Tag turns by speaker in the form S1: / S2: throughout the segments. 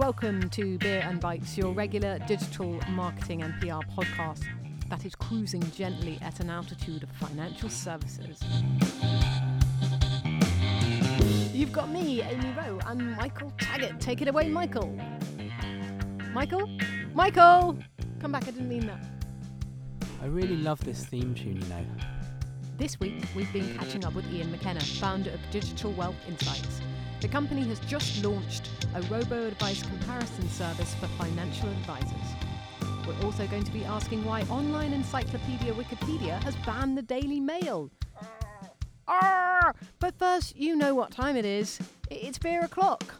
S1: welcome to Beer and Bytes, your regular digital marketing and PR podcast that is cruising gently at an altitude of financial services. You've got me, Amy Rowe, and Michael Taggart. Take it away, Michael. Michael? Michael! Come back, I didn't mean that.
S2: I really love this theme tune, you know.
S1: This week, we've been catching up with Ian McKenna, founder of Digital Wealth Insights. The company has just launched a robo advice comparison service for financial advisors. We're also going to be asking why online encyclopedia Wikipedia has banned the Daily Mail. Arr! But first, you know what time it is. It's beer o'clock.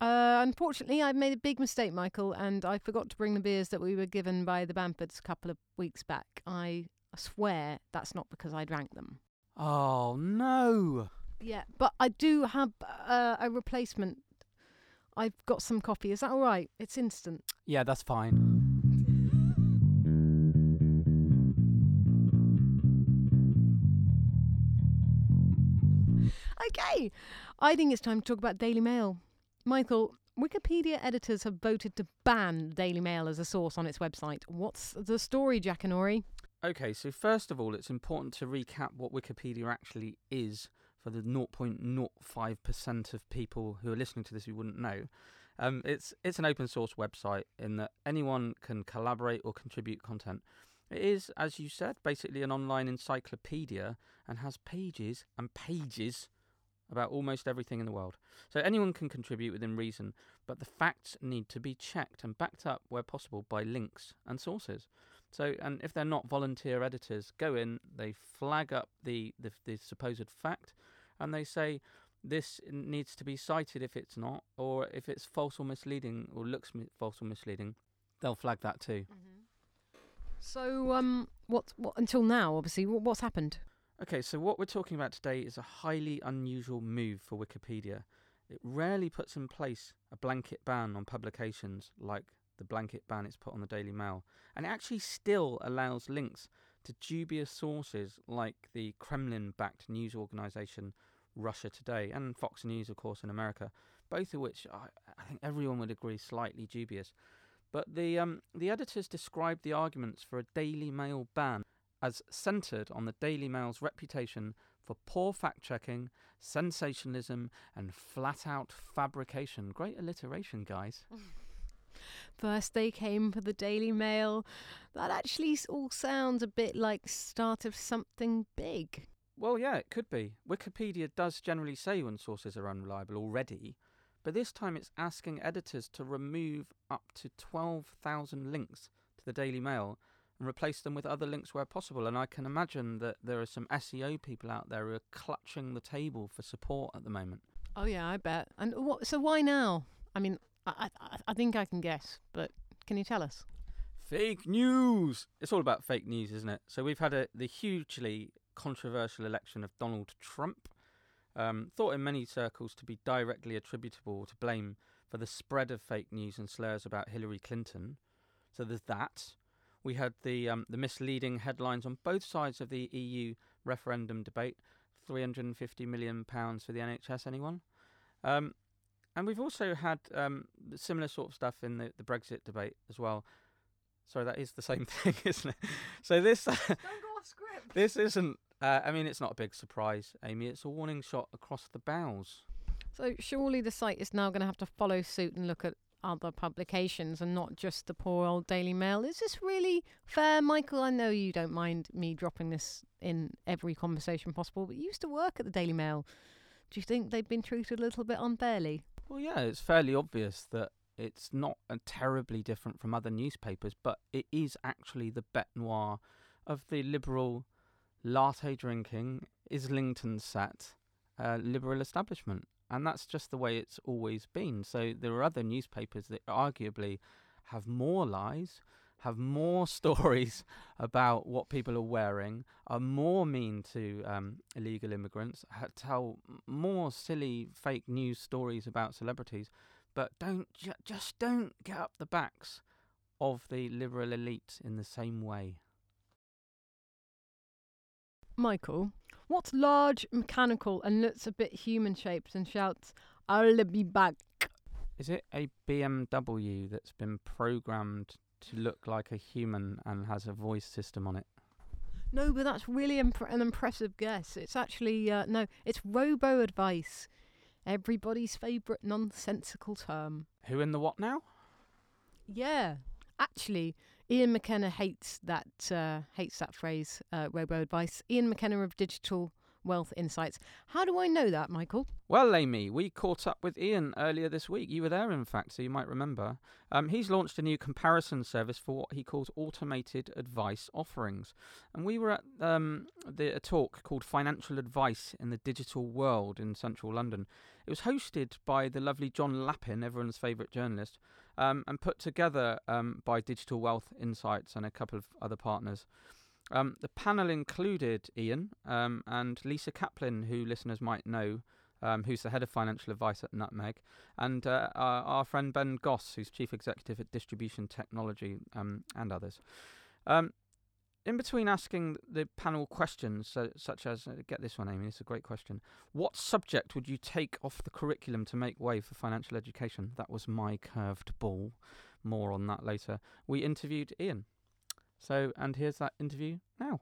S1: Uh, unfortunately, I made a big mistake, Michael, and I forgot to bring the beers that we were given by the Bamfords a couple of weeks back. I swear that's not because I drank them.
S2: Oh no!
S1: Yeah, but I do have uh, a replacement. I've got some coffee. Is that all right? It's instant.
S2: Yeah, that's fine.
S1: Okay, I think it's time to talk about Daily Mail. Michael, Wikipedia editors have voted to ban Daily Mail as a source on its website. What's the story, Jackanory?
S2: Okay, so first of all, it's important to recap what Wikipedia actually is for the 0.05% of people who are listening to this who wouldn't know. Um, it's it's an open source website in that anyone can collaborate or contribute content. It is, as you said, basically an online encyclopedia and has pages and pages about almost everything in the world. So anyone can contribute within reason, but the facts need to be checked and backed up where possible by links and sources. So, and if they're not volunteer editors, go in, they flag up the, the, the supposed fact, and they say this needs to be cited if it's not, or if it's false or misleading, or looks mi- false or misleading, they'll flag that too.
S1: So, um, what, what until now, obviously, wh- what's happened?
S2: Okay, so what we're talking about today is a highly unusual move for Wikipedia. It rarely puts in place a blanket ban on publications like the blanket ban it's put on the Daily Mail, and it actually still allows links to dubious sources like the Kremlin backed news organization Russia Today and Fox News, of course, in America, both of which I, I think everyone would agree slightly dubious. But the, um, the editors described the arguments for a Daily Mail ban as centred on the Daily Mail's reputation for poor fact checking, sensationalism, and flat out fabrication. Great alliteration, guys.
S1: First, they came for the Daily Mail. That actually all sounds a bit like start of something big.
S2: Well, yeah, it could be. Wikipedia does generally say when sources are unreliable already, but this time it's asking editors to remove up to 12,000 links to the Daily Mail and replace them with other links where possible. And I can imagine that there are some SEO people out there who are clutching the table for support at the moment.
S1: Oh yeah, I bet. And what? So why now? I mean, I, I, I think I can guess, but can you tell us?
S2: Fake news! It's all about fake news, isn't it? So we've had a, the hugely controversial election of Donald Trump, um, thought in many circles to be directly attributable to blame for the spread of fake news and slurs about Hillary Clinton. So there's that. We had the um, the misleading headlines on both sides of the EU referendum debate. 350 million pounds for the NHS. Anyone? Um, and we've also had um, similar sort of stuff in the, the Brexit debate as well. Sorry, that is the same thing, isn't it? So this
S1: Don't go off script.
S2: this isn't. Uh, I mean, it's not a big surprise, Amy. It's a warning shot across the bows.
S1: So surely the site is now going to have to follow suit and look at other publications and not just the poor old Daily Mail. Is this really fair, Michael? I know you don't mind me dropping this in every conversation possible, but you used to work at the Daily Mail. Do you think they've been treated a little bit unfairly?
S2: Well, yeah, it's fairly obvious that it's not uh, terribly different from other newspapers, but it is actually the bête noire of the liberal, latte drinking, Islington sat uh, liberal establishment. And that's just the way it's always been. So there are other newspapers that arguably have more lies, have more stories about what people are wearing, are more mean to um, illegal immigrants, ha- tell more silly fake news stories about celebrities, but don't ju- just don't get up the backs of the liberal elite in the same way.
S1: Michael, what's large, mechanical, and looks a bit human shaped and shouts, I'll be back?
S2: Is it a BMW that's been programmed to look like a human and has a voice system on it?
S1: No, but that's really imp- an impressive guess. It's actually uh, no, it's robo advice. Everybody's favourite nonsensical term.
S2: Who in the what now?
S1: Yeah, actually, Ian McKenna hates that uh, hates that phrase, uh, robo advice. Ian McKenna of Digital Wealth Insights. How do I know that, Michael?
S2: Well, Amy, we caught up with Ian earlier this week. You were there, in fact, so you might remember. Um, he's launched a new comparison service for what he calls automated advice offerings. And we were at um, the, a talk called Financial Advice in the Digital World in central London. It was hosted by the lovely John Lappin, everyone's favourite journalist, um, and put together um, by Digital Wealth Insights and a couple of other partners. Um, the panel included Ian um, and Lisa Caplan, who listeners might know, um, who's the head of financial advice at Nutmeg, and uh, our, our, friend Ben Goss, who's chief executive at Distribution Technology, um, and others. Um, in between asking the panel questions, so, such as, uh, get this one, Amy, it's a great question. What subject would you take off the curriculum to make way for financial education? That was my curved ball. More on that later. We interviewed Ian. So, and here's that interview now.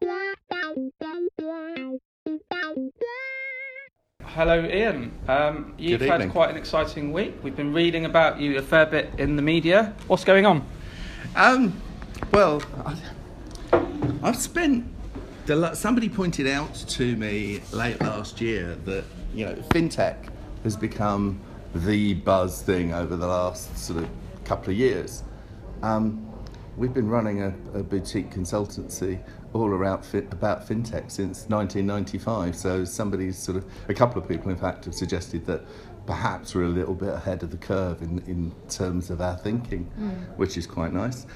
S2: Hello, Ian. Um, you've
S3: Good
S2: had
S3: evening.
S2: quite an exciting week. We've been reading about you a fair bit in the media. What's going on?
S3: Um, well, I, I've spent. The, somebody pointed out to me late last year that you know fintech has become the buzz thing over the last sort of couple of years. Um, we've been running a, a boutique consultancy all around fi- about fintech since 1995. So somebody's sort of a couple of people, in fact, have suggested that perhaps we're a little bit ahead of the curve in, in terms of our thinking, which is quite nice.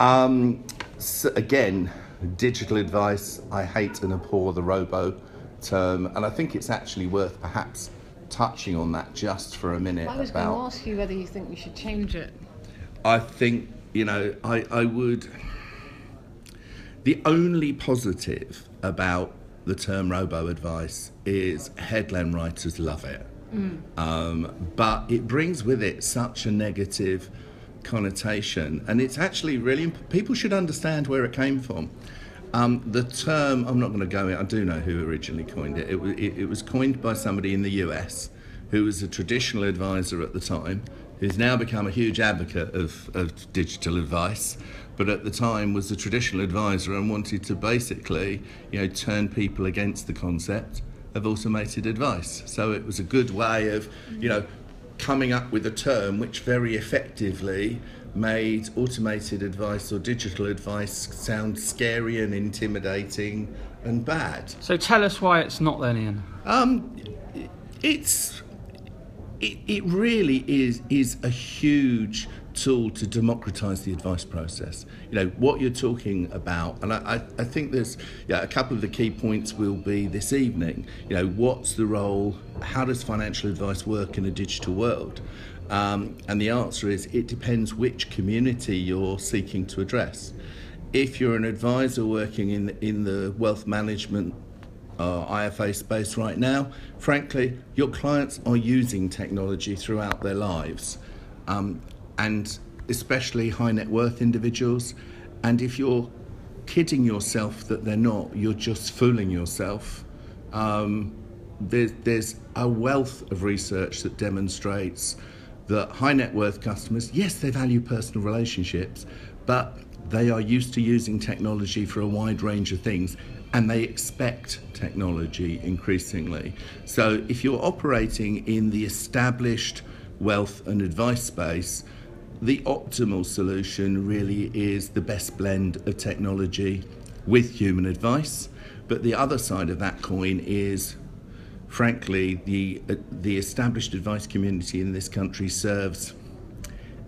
S3: Um, so again, digital advice. I hate and abhor the robo term, and I think it's actually worth perhaps touching on that just for a minute
S1: I was going to ask you whether you think we should change it.
S3: I think, you know, I, I would. The only positive about the term robo advice is headline writers love it. Um, but it brings with it such a negative connotation, and it's actually really imp- people should understand where it came from. Um, the term, I'm not going to go in, I do know who originally coined it. It, it. it was coined by somebody in the US who was a traditional advisor at the time, who's now become a huge advocate of, of digital advice, but at the time was a traditional advisor and wanted to basically, you know, turn people against the concept of automated advice. So it was a good way of, you know, coming up with a term which very effectively made automated advice or digital advice sound scary and intimidating and bad.
S2: So tell us why it's not then, Ian.
S3: Um, it's it, it really is is a huge tool to democratize the advice process. You know what you're talking about, and I, I, think there's yeah a couple of the key points will be this evening. You know what's the role? How does financial advice work in a digital world? Um, and the answer is it depends which community you're seeking to address. If you're an advisor working in in the wealth management uh, IFA space right now, frankly, your clients are using technology throughout their lives, um, and especially high net worth individuals. And if you're kidding yourself that they're not, you're just fooling yourself. Um, there's, there's a wealth of research that demonstrates that high net worth customers, yes, they value personal relationships, but they are used to using technology for a wide range of things and they expect technology increasingly. So if you're operating in the established wealth and advice space, the optimal solution really is the best blend of technology with human advice. But the other side of that coin is frankly, the uh, the established advice community in this country serves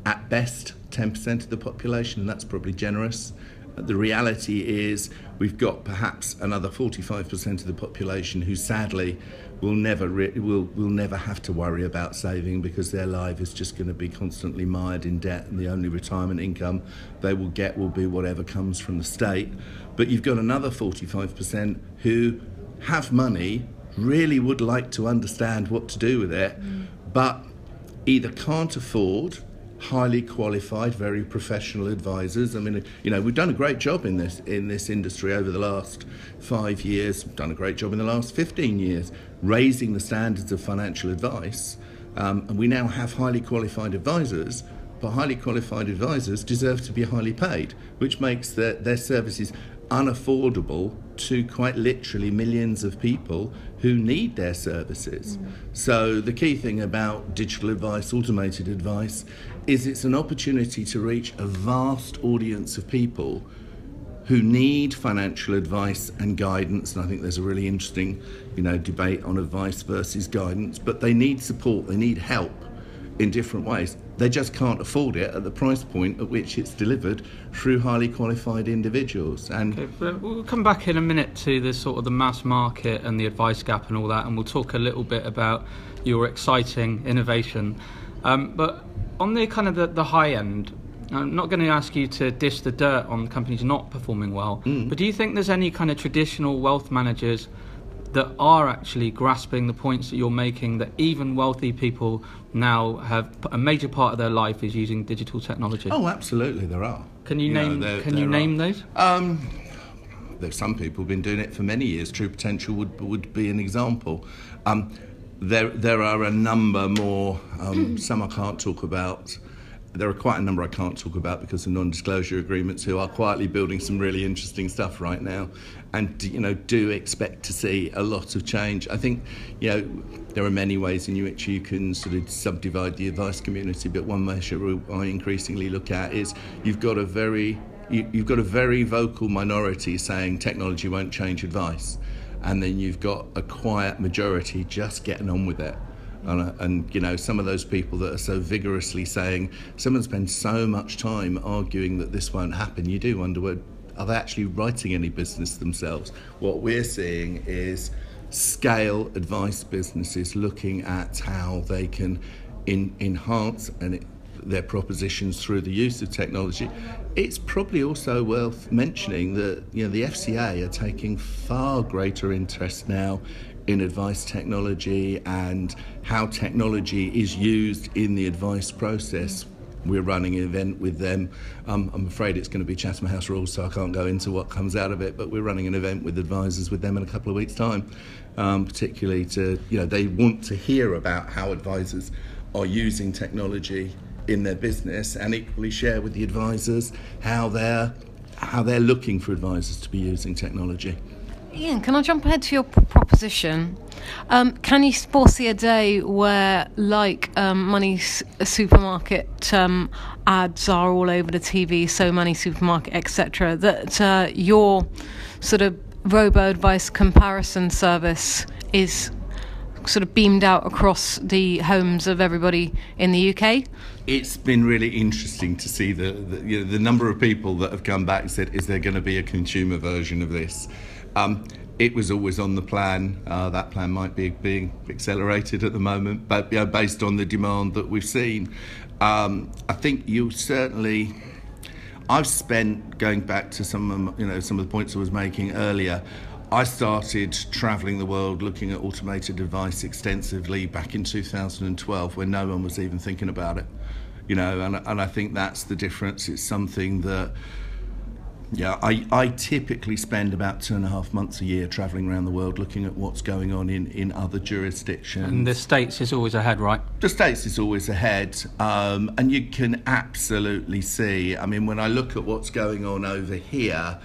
S3: at best 10% of the population, and that's probably generous. Uh, The reality is we've got perhaps another 45% of the population who sadly will never re- will will never have to worry about saving because their life is just going to be constantly mired in debt and the only retirement income they will get will be whatever comes from the state. But you've got another 45% who have money, really would like to understand what to do with it, but either can't afford highly qualified, very professional advisors. I mean, you know, we've done a great job in this in this industry over the last five years. We've done a great job in the last 15 years, raising the standards of financial advice. Um, and we now have highly qualified advisors, but highly qualified advisors deserve to be highly paid, which makes their, their services unaffordable to quite literally millions of people who need their services. Mm. So, the key thing about digital advice, automated advice, is it's an opportunity to reach a vast audience of people who need financial advice and guidance. And I think there's a really interesting, you know, debate on advice versus guidance, but they need support, they need help in different ways. They just can't afford it at the price point at which it's delivered through highly qualified individuals. And
S2: okay, we'll come back in a minute to the sort of the mass market and the advice gap and all that, and we'll talk a little bit about your exciting innovation. Um, but on the kind of the, the high end, I'm not going to ask you to dish the dirt on companies not performing well, mm. but do you think there's any kind of traditional wealth managers that are actually grasping the points that you're making that even wealthy people now have a major part of their life is using digital technology?
S3: Oh, absolutely, there are.
S2: Can you, you name? Know, there, can there you are. name those? Um,
S3: there's some people who've been doing it for many years. True Potential would would be an example. Um, there there are a number more. Um, some I can't talk about. There are quite a number I can't talk about because of non-disclosure agreements who are quietly building some really interesting stuff right now and you know do expect to see a lot of change. I think you know there are many ways in which you can sort of subdivide the advice community but one measure I increasingly look at is you've got a very you, you've got a very vocal minority saying technology won't change advice and then you've got a quiet majority just getting on with it and, uh, and, you know, some of those people that are so vigorously saying, someone spends so much time arguing that this won't happen, you do wonder, well, are they actually writing any business themselves? What we're seeing is scale advice businesses looking at how they can in, enhance and their propositions through the use of technology. It's probably also worth mentioning that you know the FCA are taking far greater interest now in advice technology and how technology is used in the advice process. We're running an event with them. Um, I'm afraid it's going to be Chatham House rules, so I can't go into what comes out of it. But we're running an event with advisors with them in a couple of weeks' time, um, particularly to you know they want to hear about how advisors are using technology in their business, and equally share with the advisors how they're how they're looking for advisors to be using technology.
S1: Ian, can I jump ahead to your p- proposition? Um, can you foresee a day where, like um, money s- supermarket um, ads are all over the TV, so money supermarket, etc., that uh, your sort of robo advice comparison service is sort of beamed out across the homes of everybody in the UK?
S3: It's been really interesting to see the the, you know, the number of people that have come back and said, "Is there going to be a consumer version of this?" Um, it was always on the plan. Uh, that plan might be being accelerated at the moment, but you know, based on the demand that we've seen, um, I think you certainly. I've spent going back to some of you know some of the points I was making earlier. I started travelling the world looking at automated advice extensively back in 2012 when no one was even thinking about it. You know, and, and I think that's the difference. It's something that yeah, I, I typically spend about two and a half months a year travelling around the world looking at what's going on in, in other jurisdictions.
S2: And the States is always ahead, right?
S3: The States is always ahead. Um, and you can absolutely see, I mean, when I look at what's going on over here,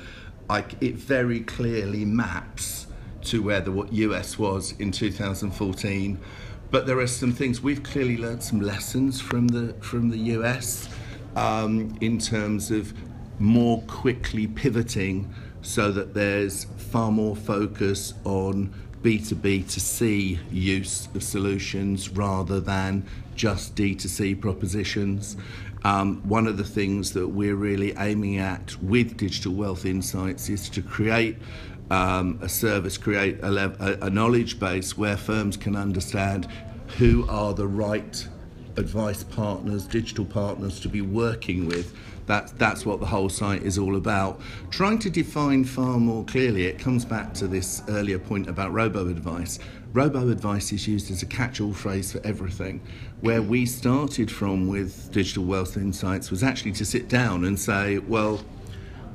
S3: It very clearly maps to where the US was in 2014. But there are some things we've clearly learned some lessons from the from the US um, in terms of more quickly pivoting so that there's far more focus on B2B to C use of solutions rather than just D2C propositions. Um, one of the things that we're really aiming at with Digital Wealth Insights is to create um, a service, create a, a, a knowledge base where firms can understand who are the right advice partners, digital partners to be working with. That, that's what the whole site is all about. Trying to define far more clearly, it comes back to this earlier point about robo advice. Robo advice is used as a catch all phrase for everything. Where we started from with Digital Wealth Insights was actually to sit down and say, well,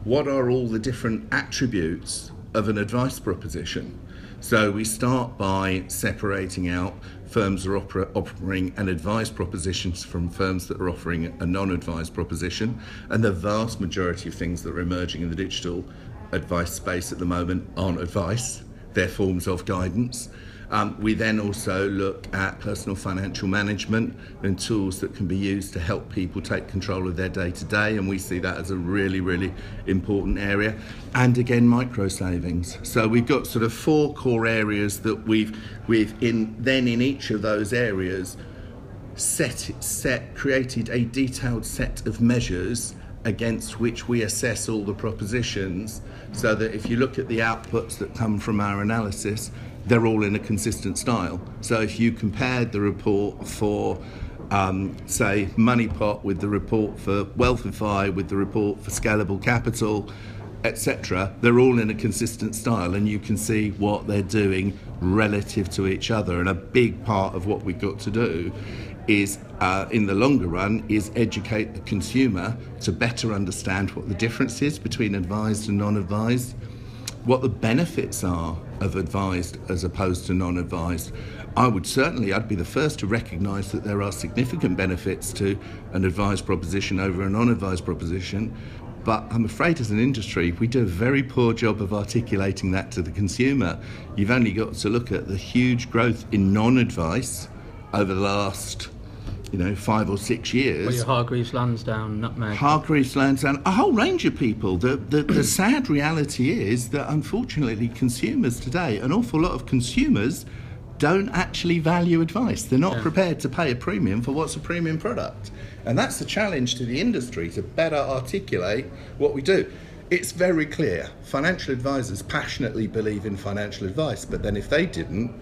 S3: what are all the different attributes of an advice proposition? So we start by separating out firms that are offering an advice propositions from firms that are offering a non-advised proposition and the vast majority of things that are emerging in the digital advice space at the moment aren't advice they're forms of guidance um, we then also look at personal financial management and tools that can be used to help people take control of their day to day, and we see that as a really, really important area. And again, micro savings. So we've got sort of four core areas that we've we've in then in each of those areas set set created a detailed set of measures against which we assess all the propositions so that if you look at the outputs that come from our analysis they're all in a consistent style. So if you compared the report for, um, say, Moneypot with the report for Wealthify, with the report for Scalable Capital, etc., they're all in a consistent style, and you can see what they're doing relative to each other. And a big part of what we've got to do is, uh, in the longer run, is educate the consumer to better understand what the difference is between advised and non-advised what the benefits are of advised as opposed to non-advised. I would certainly, I'd be the first to recognise that there are significant benefits to an advised proposition over a non-advised proposition, but I'm afraid as an industry we do a very poor job of articulating that to the consumer. You've only got to look at the huge growth in non-advice over the last you know, five or six years.
S2: Well, your Hargreaves Lansdown, Nutmeg.
S3: Hargreaves Lansdown, a whole range of people. The, the, the sad reality is that unfortunately, consumers today, an awful lot of consumers don't actually value advice. They're not yeah. prepared to pay a premium for what's a premium product. And that's the challenge to the industry to better articulate what we do. It's very clear. Financial advisors passionately believe in financial advice, but then if they didn't,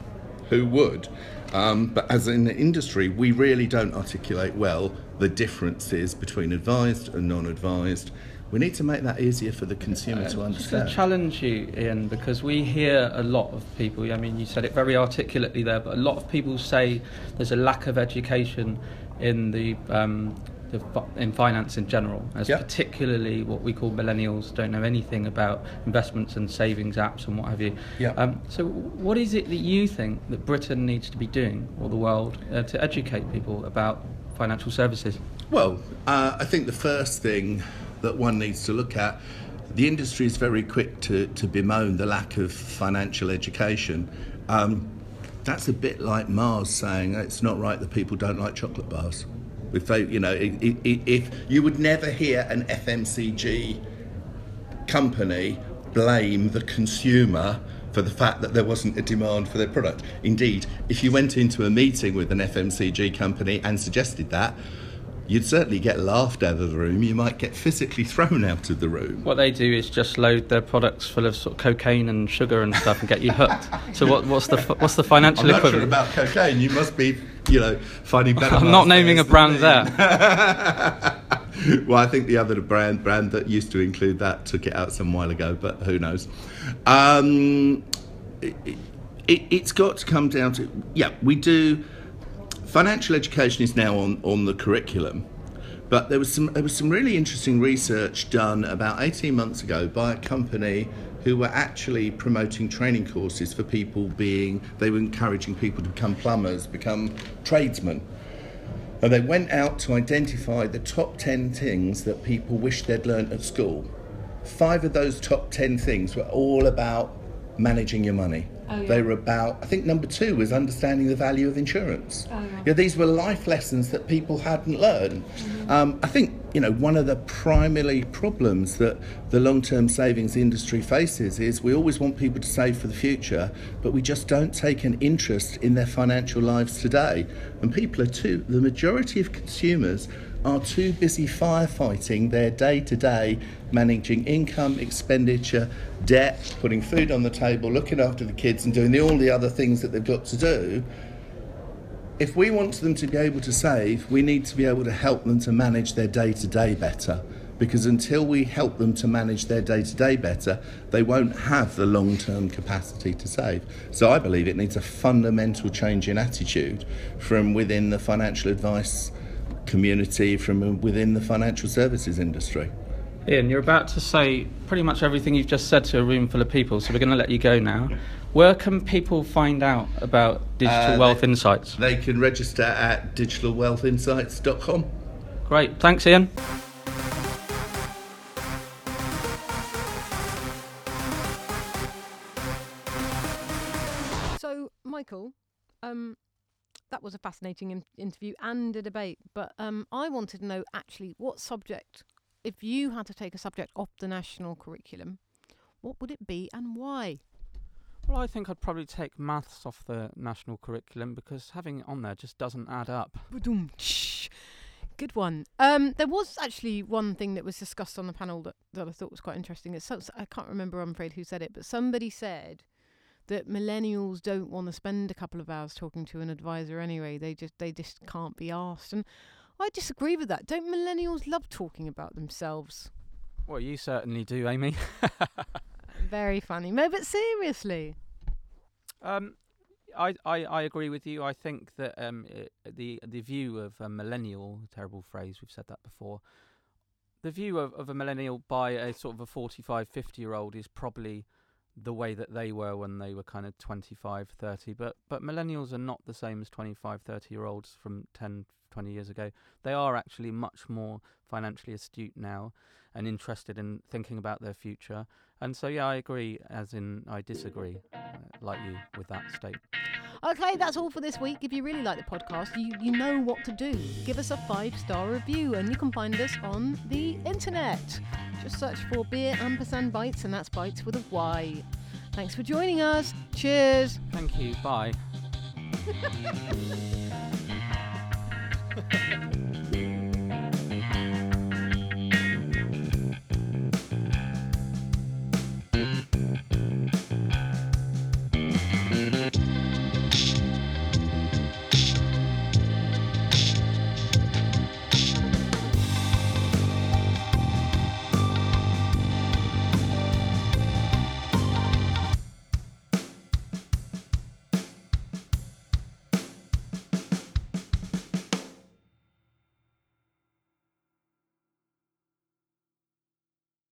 S3: who would? Um, but as in the industry, we really don't articulate well the differences between advised and non advised. We need to make that easier for the consumer uh, to understand.
S2: to challenge you, Ian, because we hear a lot of people, I mean, you said it very articulately there, but a lot of people say there's a lack of education in the um, the, in finance in general, as yep. particularly what we call millennials don't know anything about investments and savings apps and what have you.
S3: Yep.
S2: Um, so, what is it that you think that Britain needs to be doing, or the world, uh, to educate people about financial services?
S3: Well, uh, I think the first thing that one needs to look at the industry is very quick to, to bemoan the lack of financial education. Um, that's a bit like Mars saying it's not right that people don't like chocolate bars. If they, you know, if you would never hear an FMCG company blame the consumer for the fact that there wasn't a demand for their product. Indeed, if you went into a meeting with an FMCG company and suggested that, you'd certainly get laughed out of the room. You might get physically thrown out of the room.
S2: What they do is just load their products full of sort of cocaine and sugar and stuff and get you hooked. so what, what's the what's the financial
S3: I'm not
S2: equivalent?
S3: Sure about cocaine, you must be, you know, finding better.
S2: I'm not naming a brand there.
S3: well, I think the other brand brand that used to include that took it out some while ago, but who knows? Um, it, it, it's got to come down to yeah, we do financial education is now on, on the curriculum. But there was some there was some really interesting research done about 18 months ago by a company who were actually promoting training courses for people being they were encouraging people to become plumbers, become tradesmen. And they went out to identify the top 10 things that people wish they'd learned at school. Five of those top 10 things were all about managing your money Oh, yeah. They were about, I think number two was understanding the value of insurance. Oh, yeah. yeah these were life lessons that people hadn't learned. Mm-hmm. Um, I think, you know, one of the primary problems that the long term savings industry faces is we always want people to save for the future, but we just don't take an interest in their financial lives today. And people are too, the majority of consumers are too busy firefighting their day to day, managing income, expenditure, debt, putting food on the table, looking after the kids, and doing the, all the other things that they've got to do. if we want them to be able to save, we need to be able to help them to manage their day to day better. Because until we help them to manage their day to day better, they won't have the long term capacity to save. So I believe it needs a fundamental change in attitude from within the financial advice community, from within the financial services industry.
S2: Ian, you're about to say pretty much everything you've just said to a room full of people, so we're going to let you go now. Where can people find out about Digital
S3: Uh,
S2: Wealth
S3: they-
S2: Insights?
S3: They can register at digitalwealthinsights.com.
S2: Great, thanks, Ian.
S1: So, Michael, um, that was a fascinating in- interview and a debate. But um, I wanted to know actually what subject, if you had to take a subject off the national curriculum, what would it be and why?
S2: Well, I think I'd probably take maths off the national curriculum because having it on there just doesn't add up.
S1: Good one. Um, there was actually one thing that was discussed on the panel that, that I thought was quite interesting. It's so, I can't remember, I'm afraid, who said it, but somebody said that millennials don't want to spend a couple of hours talking to an advisor anyway. They just they just can't be asked, and I disagree with that. Don't millennials love talking about themselves?
S2: Well, you certainly do, Amy.
S1: Very funny. No, but seriously.
S2: Um, I, I, I agree with you. I think that um, i the the view of a millennial, terrible phrase, we've said that before. The view of, of a millennial by a sort of a 45, 50 year old is probably the way that they were when they were kind of 25, 30. But, but millennials are not the same as 25, 30 year olds from 10, 20 years ago. They are actually much more financially astute now and interested in thinking about their future. And so, yeah, I agree, as in I disagree, uh, like you, with that statement.
S1: Okay, that's all for this week. If you really like the podcast, you, you know what to do. Give us a five star review, and you can find us on the internet. Just search for Beer Ampersand Bytes, and that's Bytes with a Y. Thanks for joining us. Cheers.
S2: Thank you. Bye.